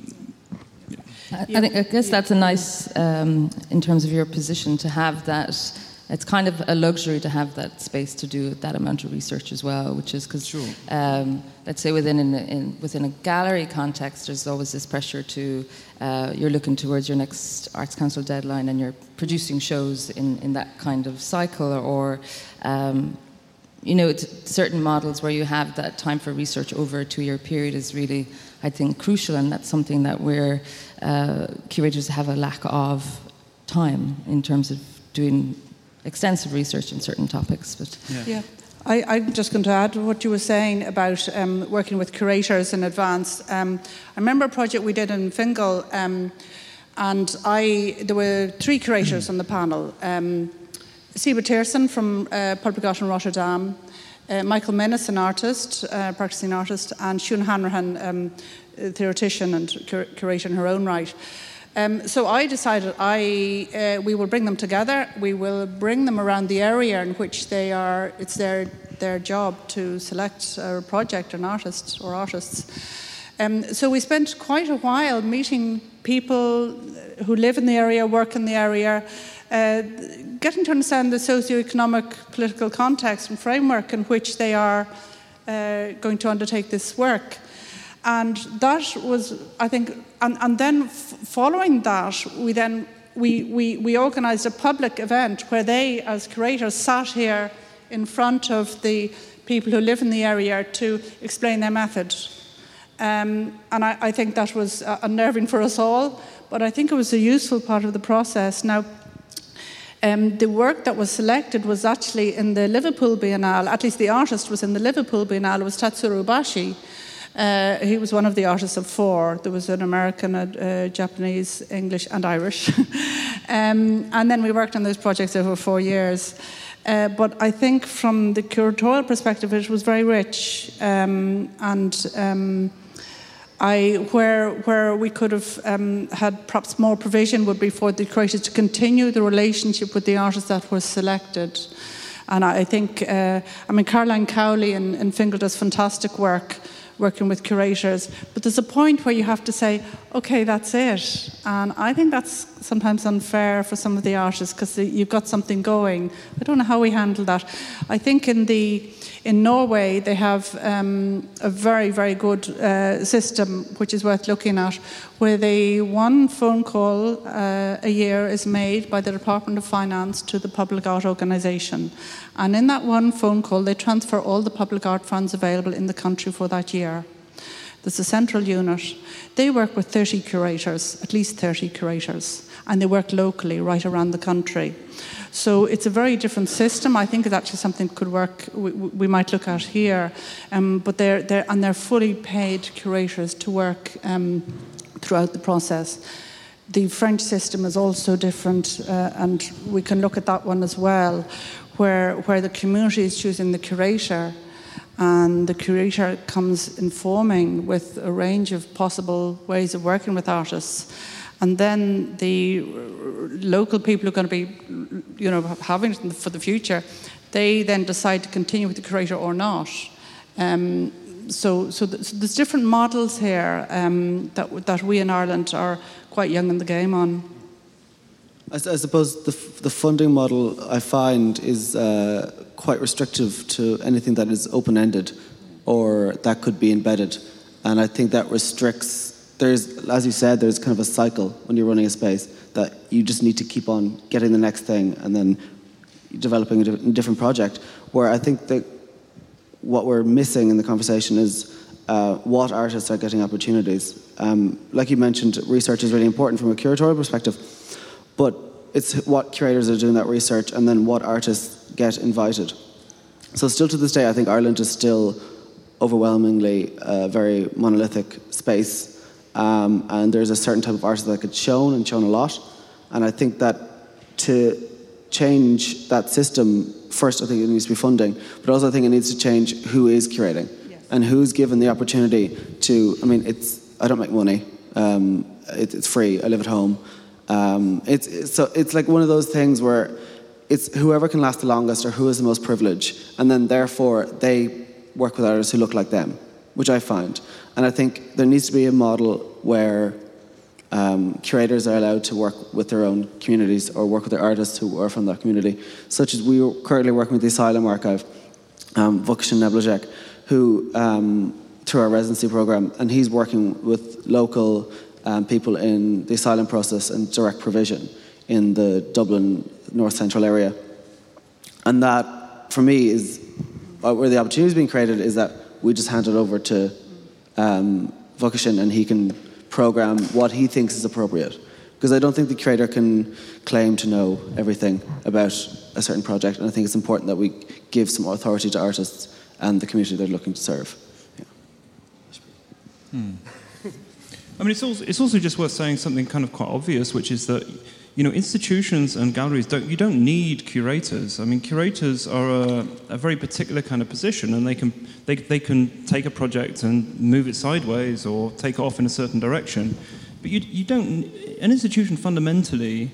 I, I, think, I guess that's a nice, um, in terms of your position, to have that it's kind of a luxury to have that space to do that amount of research as well, which is because, sure. um, let's say within in, in, within a gallery context, there's always this pressure to uh, you're looking towards your next Arts Council deadline and you're producing shows in, in that kind of cycle, or um, you know, certain models where you have that time for research over a two-year period is really, I think, crucial, and that's something that we're uh, curators have a lack of time in terms of doing extensive research in certain topics. But yeah. yeah. I, am just going to add what you were saying about um, working with curators in advance. Um, I remember a project we did in Fingal, um, and I there were three curators on the panel. Um, Siba Tierson from uh, Public Art in Rotterdam, uh, Michael Minnis, an artist, uh, practicing artist, and Siún Hanrahan, um, theoretician and cur- curator in her own right. Um, so I decided I, uh, we will bring them together. We will bring them around the area in which they are. It's their their job to select a project, an artist or artists. Um, so we spent quite a while meeting people who live in the area, work in the area, uh, getting to understand the socio-economic, political context and framework in which they are uh, going to undertake this work. And that was, I think, and, and then following that, we then we, we, we organised a public event where they, as curators, sat here in front of the people who live in the area to explain their method. Um, and I, I, think that was uh, unnerving for us all, but I think it was a useful part of the process. Now, um, the work that was selected was actually in the Liverpool Biennale, at least the artist was in the Liverpool Biennale, was Tatsuro Bashi. Uh, he was one of the artists of four. There was an American, a, Japanese, English, and Irish. um, and then we worked on those projects over four years. Uh, but I think from the curatorial perspective, it was very rich. Um, and um, I, where, where we could have um, had perhaps more provision would be for the curators to continue the relationship with the artists that were selected. And I think, uh, I mean, Caroline Cowley in, in Fingal does fantastic work working with curators. But there's a point where you have to say, okay, that's it. And I think that's sometimes unfair for some of the artists because you've got something going. I don't know how we handle that. I think in the in Norway they have um, a very very good uh, system which is worth looking at, where the one phone call uh, a year is made by the Department of Finance to the public art organisation, and in that one phone call they transfer all the public art funds available in the country for that year. there's a central unit. They work with 30 curators, at least 30 curators, and they work locally right around the country. So it's a very different system. I think it's actually something that could work. We, we might look at here, um, but they're, they're and they're fully paid curators to work um, throughout the process. The French system is also different, uh, and we can look at that one as well, where where the community is choosing the curator and the curator comes informing with a range of possible ways of working with artists and then the local people who are going to be, you know, having it for the future, they then decide to continue with the curator or not. Um, so, so, th- so, there's different models here um, that, that we in Ireland are quite young in the game on. I, I suppose the, f- the funding model I find is uh, quite restrictive to anything that is open ended or that could be embedded. And I think that restricts there's, as you said, there's kind of a cycle when you're running a space that you just need to keep on getting the next thing and then developing a different project. Where I think that what we're missing in the conversation is uh, what artists are getting opportunities. Um, like you mentioned, research is really important from a curatorial perspective, but it's what curators are doing that research and then what artists get invited. So, still to this day, I think Ireland is still overwhelmingly a very monolithic space um, and there's a certain type of artist that gets shown and shown a lot. And I think that to change that system, first, I think it needs to be funding, but also I think it needs to change who is curating yes. and who's given the opportunity to. I mean, it's I don't make money. Um, it, it's free. I live at home. Um, it's, it's, so it's like one of those things where it's whoever can last the longest or who is the most privileged, and then therefore they work with artists who look like them, which I find. And I think there needs to be a model where um, curators are allowed to work with their own communities or work with their artists who are from that community, such as we are currently working with the Asylum Archive, um, Neblajek, who, um, through our residency program, and he's working with local um, people in the asylum process and direct provision in the Dublin north central area. And that, for me, is uh, where the opportunity is being created is that we just hand it over to um, and he can program what he thinks is appropriate. Because I don't think the curator can claim to know everything about a certain project, and I think it's important that we give some authority to artists and the community they're looking to serve. Yeah. Hmm. I mean, it's also, it's also just worth saying something kind of quite obvious, which is that you know, institutions and galleries don't you don't need curators. I mean, curators are a, a, very particular kind of position, and they can they, they can take a project and move it sideways or take off in a certain direction. But you you don't an institution fundamentally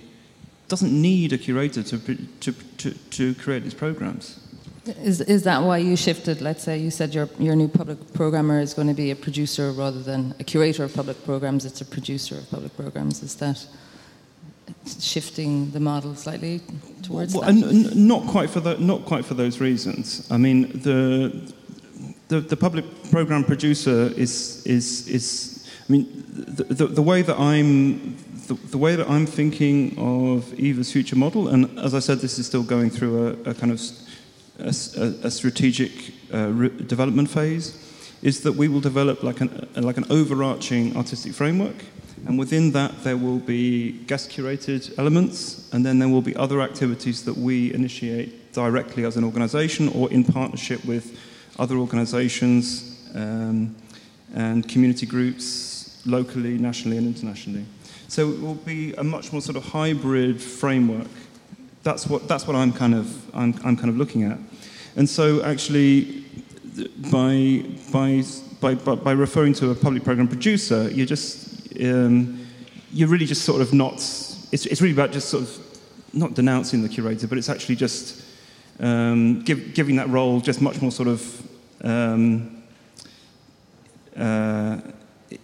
doesn't need a curator to to to, to create its programs. Is, is that why you shifted? Let's say you said your, your new public programmer is going to be a producer rather than a curator of public programs, it's a producer of public programs. Is that shifting the model slightly towards well, that? not quite for the, not quite for those reasons. I mean, the the, the public program producer is is is. I mean, the, the, the way that I'm the, the, way that I'm thinking of Eva's future model, and as I said, this is still going through a, a kind of a, a strategic uh, re- development phase, is that we will develop like an like an overarching artistic framework and within that, there will be guest curated elements, and then there will be other activities that we initiate directly as an organization or in partnership with other organizations um, and community groups locally, nationally, and internationally. So it will be a much more sort of hybrid framework. That's what, that's what I'm, kind of, I'm, I'm kind of looking at. And so actually, by, by, by, by referring to a public program producer, you're just um, you're really just sort of not, it's, it's really about just sort of not denouncing the curator, but it's actually just um, give, giving that role just much more sort of, um, uh,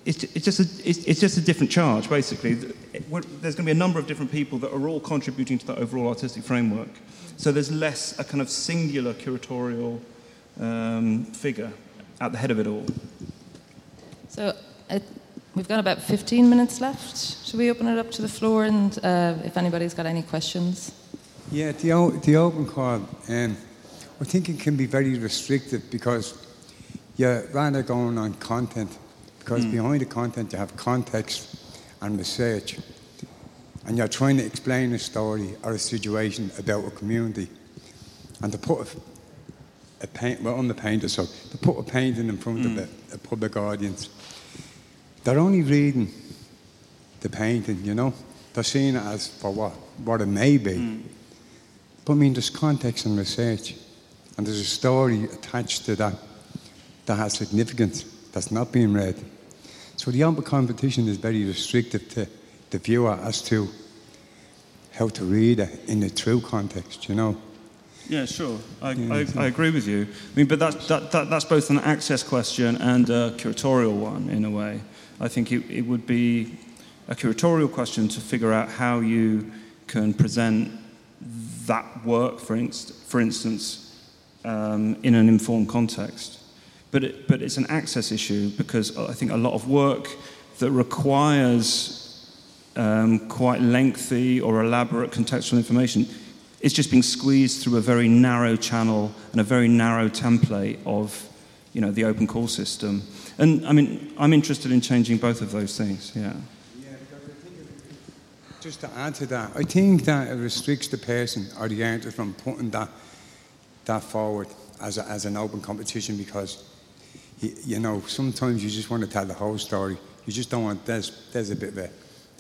it's, it's, just a, it's, it's, just a different charge, basically. There's going to be a number of different people that are all contributing to that overall artistic framework. So there's less a kind of singular curatorial um, figure at the head of it all. So We've got about 15 minutes left. Should we open it up to the floor and uh, if anybody's got any questions? Yeah, the, the open call, um, I think it can be very restrictive because you're rather going on content because behind the content you have context and research, and you're trying to explain a story or a situation about a community, and to put a, a paint, well, on the painter, so to put a painting in front of a, a public audience, they're only reading the painting, you know. They're seeing it as for what, what it may be. Hmm. But I mean, there's context and research, and there's a story attached to that that has significance that's not being read. So the open competition is very restrictive to the viewer as to how to read it in the true context, you know. Yeah, sure. I, I, I agree with you. I mean, but that, that, that, that's both an access question and a curatorial one, in a way. I think it, it would be a curatorial question to figure out how you can present that work, for, inst- for instance, um, in an informed context. But, it, but it's an access issue because I think a lot of work that requires um, quite lengthy or elaborate contextual information is just being squeezed through a very narrow channel and a very narrow template of you know, the open call system. And I mean, I'm interested in changing both of those things, yeah. Yeah just to add to that, I think that it restricts the person or the artist from putting that that forward as, a, as an open competition because you, you know sometimes you just want to tell the whole story. You just don't want there's there's a bit of a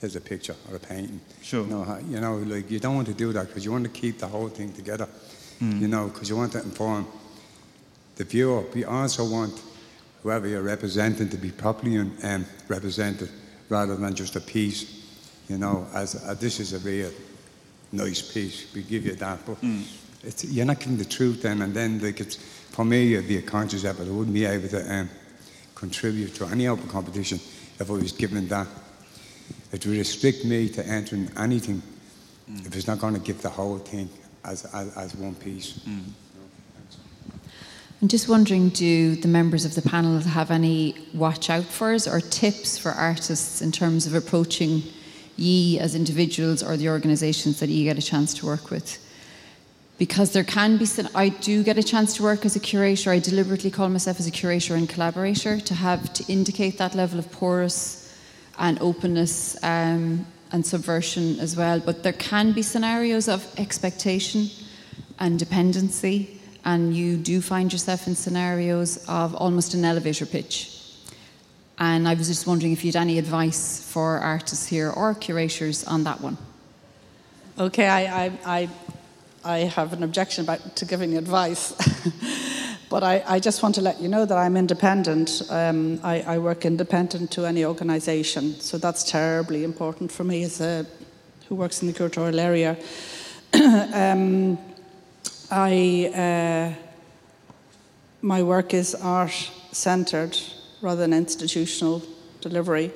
there's a picture or a painting. Sure. You know, you know like you don't want to do that because you want to keep the whole thing together. Hmm. You know, because you want to inform the viewer. We also want whoever you're representing to be properly um, represented rather than just a piece you know, as, uh, this is a real nice piece. We give you that, but it's, you're not giving the truth then. And then, like, it's for me, it'd be a conscious effort. I wouldn't be able to um, contribute to any open competition if I was given that. It would restrict me to entering anything if it's not going to give the whole thing as, as, as one piece. I'm just wondering do the members of the panel have any watch out fors or tips for artists in terms of approaching ye as individuals or the organisations that you get a chance to work with? Because there can be, I do get a chance to work as a curator. I deliberately call myself as a curator and collaborator to have to indicate that level of porous and openness um, and subversion as well. But there can be scenarios of expectation and dependency, and you do find yourself in scenarios of almost an elevator pitch. And I was just wondering if you had any advice for artists here or curators on that one. Okay, I, I, I, I have an objection about, to giving advice. but I, I just want to let you know that I'm independent. Um, I, I work independent to any organisation. So that's terribly important for me as a, who works in the curatorial area. um, I, uh, my work is art centred rather than institutional delivery.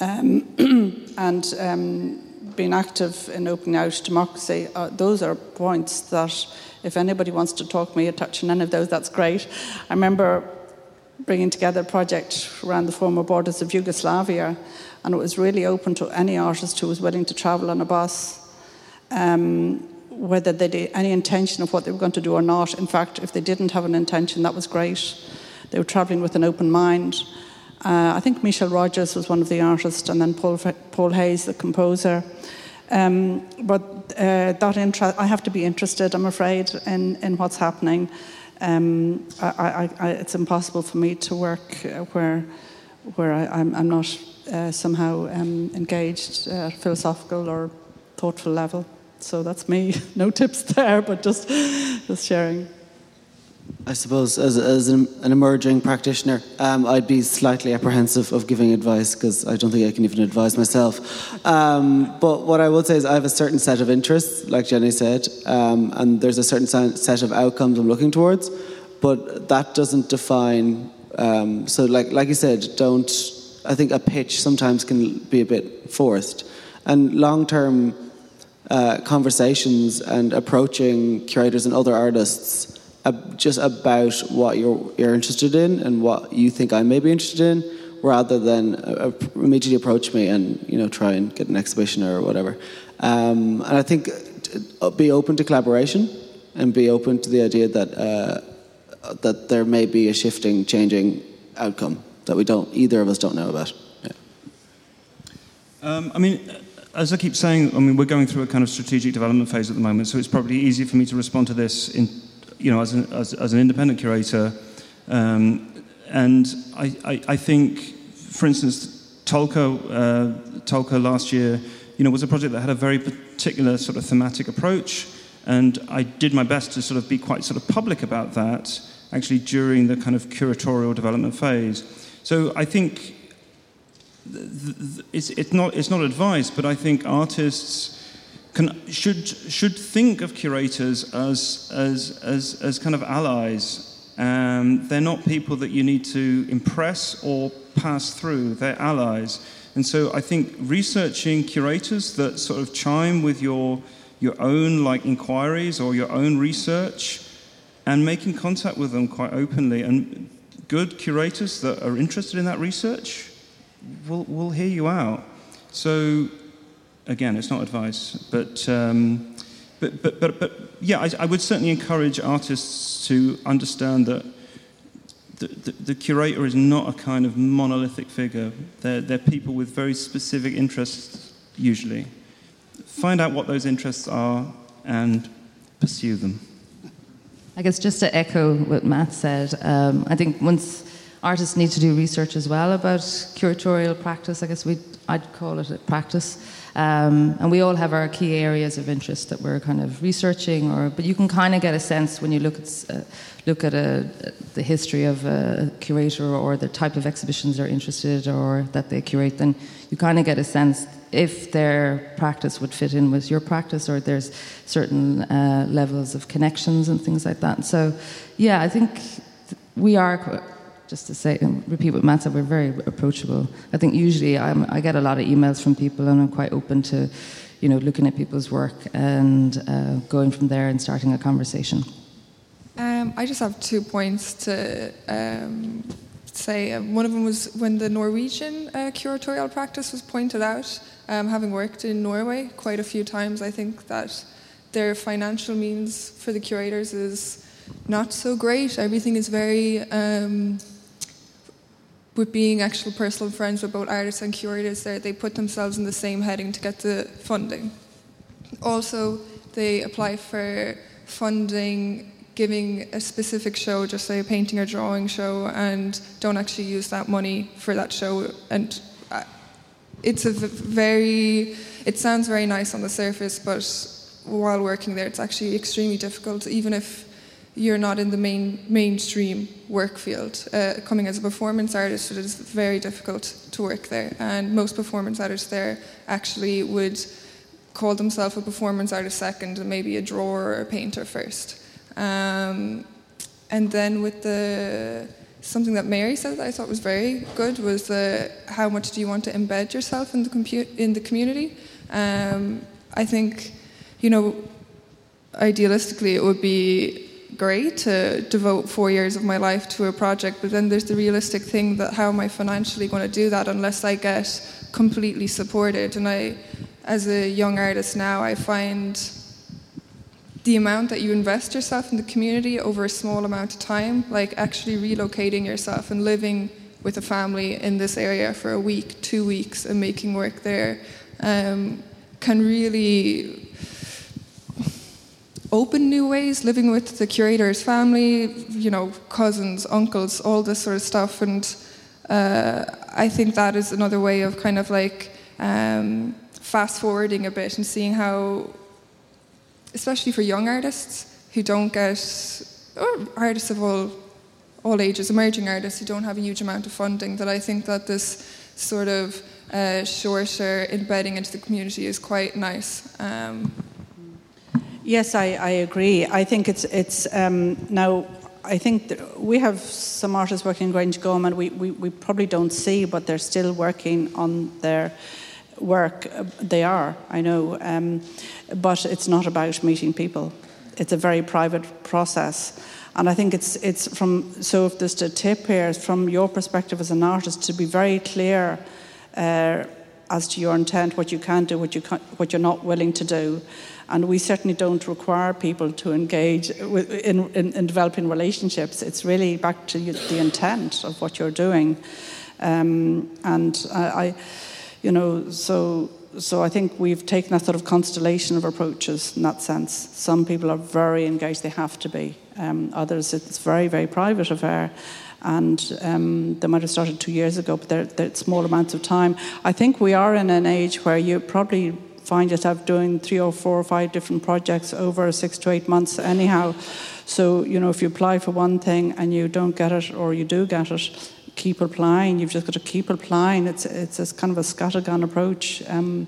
Um, and um, being active in opening out democracy, uh, those are points that if anybody wants to talk me or touch on any of those, that's great. I remember bringing together a project around the former borders of Yugoslavia, and it was really open to any artist who was willing to travel on a bus. Um, whether they had any intention of what they were going to do or not. In fact, if they didn't have an intention, that was great. They were travelling with an open mind. Uh, I think Michelle Rogers was one of the artists, and then Paul, Paul Hayes, the composer. Um, but uh, that interest, I have to be interested, I'm afraid, in, in what's happening. Um, I, I, I, it's impossible for me to work uh, where, where I, am not uh, somehow um, engaged at a philosophical or thoughtful level. So that's me. No tips there, but just, just sharing. I suppose as, as an, an emerging practitioner, um, I'd be slightly apprehensive of giving advice because I don't think I can even advise myself. Um, but what I would say is I have a certain set of interests, like Jenny said, um, and there's a certain set of outcomes I'm looking towards, but that doesn't define. Um, so, like, like you said, don't. I think a pitch sometimes can be a bit forced, and long term uh, conversations and approaching curators and other artists just about what you're, you're interested in and what you think I may be interested in, rather than uh, immediately approach me and you know try and get an exhibition or whatever. Um, and I think uh, be open to collaboration and be open to the idea that uh, that there may be a shifting, changing outcome. that we don't either of us don't know about. Um, I mean, as I keep saying, I mean, we're going through a kind of strategic development phase at the moment, so it's probably easier for me to respond to this in, you know, as an, as, as an independent curator. Um, and I, I, I, think, for instance, Tolka, uh, Tolka last year, you know, was a project that had a very particular sort of thematic approach, and I did my best to sort of be quite sort of public about that, actually during the kind of curatorial development phase. So I think it's, it's, not, it's not advice, but I think artists can, should, should think of curators as, as, as, as kind of allies. Um, they're not people that you need to impress or pass through, they're allies. And so I think researching curators that sort of chime with your, your own like inquiries or your own research and making contact with them quite openly and good curators that are interested in that research will will hear you out. So, again, it's not advice, but um, but, but but but yeah, I, I, would certainly encourage artists to understand that. The, the, the, curator is not a kind of monolithic figure. They're, they're people with very specific interests, usually. Find out what those interests are and pursue them. I guess just to echo what Matt said, um, I think once artists need to do research as well about curatorial practice. I guess we I'd call it a practice. Um, and we all have our key areas of interest that we're kind of researching, or but you can kind of get a sense when you look at uh, look at a, the history of a curator or the type of exhibitions they're interested or that they curate. Then you kind of get a sense if their practice would fit in with your practice, or there's certain uh, levels of connections and things like that. So, yeah, I think we are just to say and repeat what Matt said, we're very approachable. I think usually I'm, i get a lot of emails from people, and I'm quite open to, you know, looking at people's work and uh, going from there and starting a conversation. Um, I just have two points to um, say. Um, one of them was when the Norwegian uh, curatorial practice was pointed out. Um, having worked in Norway quite a few times, I think that their financial means for the curators is not so great. Everything is very um, with being actual personal friends with both artists and curators there, they put themselves in the same heading to get the funding. Also, they apply for funding giving a specific show, just say a painting or drawing show, and don't actually use that money for that show. And uh, it's a very, it sounds very nice on the surface, but while working there, it's actually extremely difficult, even if you're not in the main mainstream work field. Uh, coming as a performance artist, it is very difficult to work there, and most performance artists there actually would call themselves a performance artist second, and maybe a drawer or a painter first. Um, and then with the something that Mary said that I thought was very good was the how much do you want to embed yourself in the compu- in the community. Um, I think, you know, idealistically it would be great to devote four years of my life to a project, but then there's the realistic thing that how am I financially going to do that unless I get completely supported? And I, as a young artist now, I find the amount that you invest yourself in the community over a small amount of time, like actually relocating yourself and living with a family in this area for a week, two weeks, and making work there, um, can really open new ways, living with the curator's family, you know, cousins, uncles, all this sort of stuff. And uh, I think that is another way of kind of like um, fast forwarding a bit and seeing how, especially for young artists who don't get, or artists of all, all ages, emerging artists who don't have a huge amount of funding, that I think that this sort of uh, shorter embedding into the community is quite nice. Um, Yes, I, I agree. I think it's it's um, now. I think we have some artists working in Grangegorman we, we, we probably don't see, but they're still working on their work. They are, I know, um, but it's not about meeting people. It's a very private process. And I think it's, it's from, so if there's a tip here, from your perspective as an artist, to be very clear uh, as to your intent, what you can do, what, you can, what you're not willing to do, And we certainly don't require people to engage in, in, in developing relationships. It's really back to the intent of what you're doing. Um, and I, I, you know, so so I think we've taken a sort of constellation of approaches in that sense. Some people are very engaged; they have to be. Um, others, it's very, very private affair. And um, they might have started two years ago, but they're, they're small amounts of time. I think we are in an age where you probably find yourself doing three or four or five different projects over six to eight months, anyhow. So, you know, if you apply for one thing and you don't get it, or you do get it, keep applying. You've just got to keep applying. It's it's a kind of a scattergun approach. Um,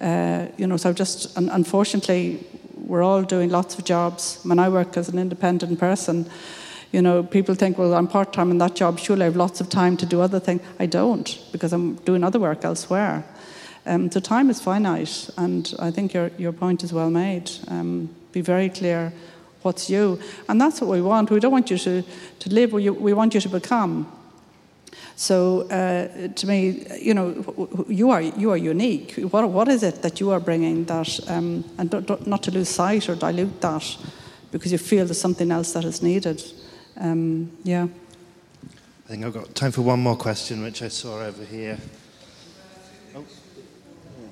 uh, you know, so just unfortunately, we're all doing lots of jobs. When I work as an independent person, you know, people think, well, I'm part time in that job. Surely I have lots of time to do other things. I don't because I'm doing other work elsewhere. Um, so time is finite, and I think your your point is well made. Um, be very clear what's you, and that's what we want. We don't want you to to live. We we want you to become. So uh, to me, you know, you are you are unique. What what is it that you are bringing that, um, and don't, don't, not to lose sight or dilute that, because you feel there's something else that is needed. Um, yeah. I think I've got time for one more question, which I saw over here.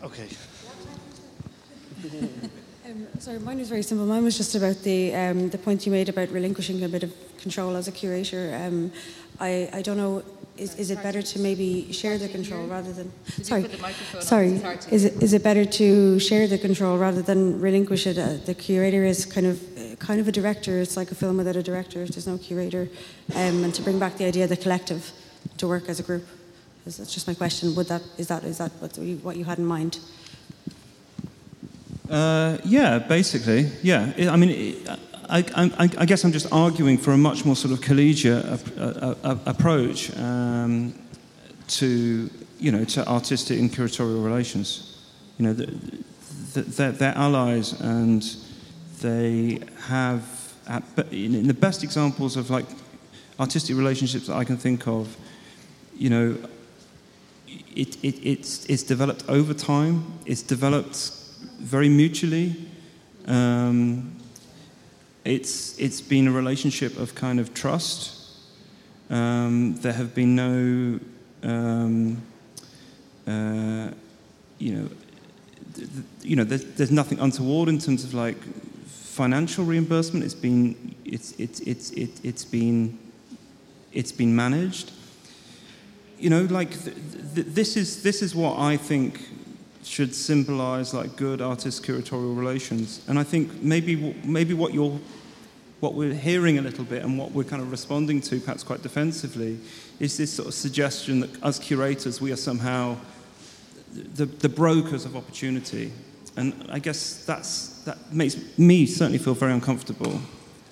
Okay. um, sorry, mine was very simple. Mine was just about the um, the point you made about relinquishing a bit of control as a curator. Um, I, I don't know is, is it better to maybe share the control rather than sorry sorry is it, is it better to share the control rather than relinquish it uh, the curator is kind of uh, kind of a director it's like a film without a director there's no curator um, and to bring back the idea of the collective to work as a group that's just my question? Would that is that is that what you, what you had in mind? Uh, yeah basically yeah. I mean I, I, I, guess I'm just arguing for a much more sort of collegiate a, a, a, approach um, to, you know, to artistic and curatorial relations. You know, the, the, they're, they're, allies and they have, in the best examples of like artistic relationships that I can think of, you know, it, it, it's, it's developed over time, it's developed very mutually. Um, it's, it's been a relationship of kind of trust. Um, there have been no, um, uh, you know, th- th- you know, there's, there's nothing untoward in terms of like financial reimbursement. It's been, it's, it's, it's, it, it's been, it's been managed. You know, like th- this is this is what I think should symbolize like good artist curatorial relations. And I think maybe maybe what you're what we're hearing a little bit and what we're kind of responding to, perhaps quite defensively, is this sort of suggestion that as curators we are somehow the, the brokers of opportunity. And I guess that's, that makes me certainly feel very uncomfortable.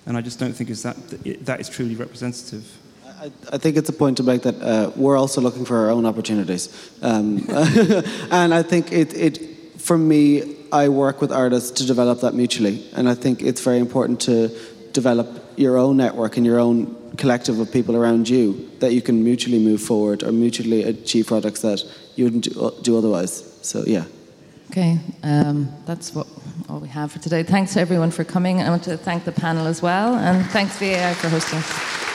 And I just don't think is that, that is truly representative. I, I, think it's a point to make that uh, we're also looking for our own opportunities. Um, and I think it, it, for me, I work with artists to develop that mutually. And I think it's very important to develop your own network and your own collective of people around you that you can mutually move forward or mutually achieve products that you wouldn't do, do otherwise. So, yeah. Okay, um, that's what all we have for today. Thanks to everyone for coming. I want to thank the panel as well, and thanks VAI for hosting us.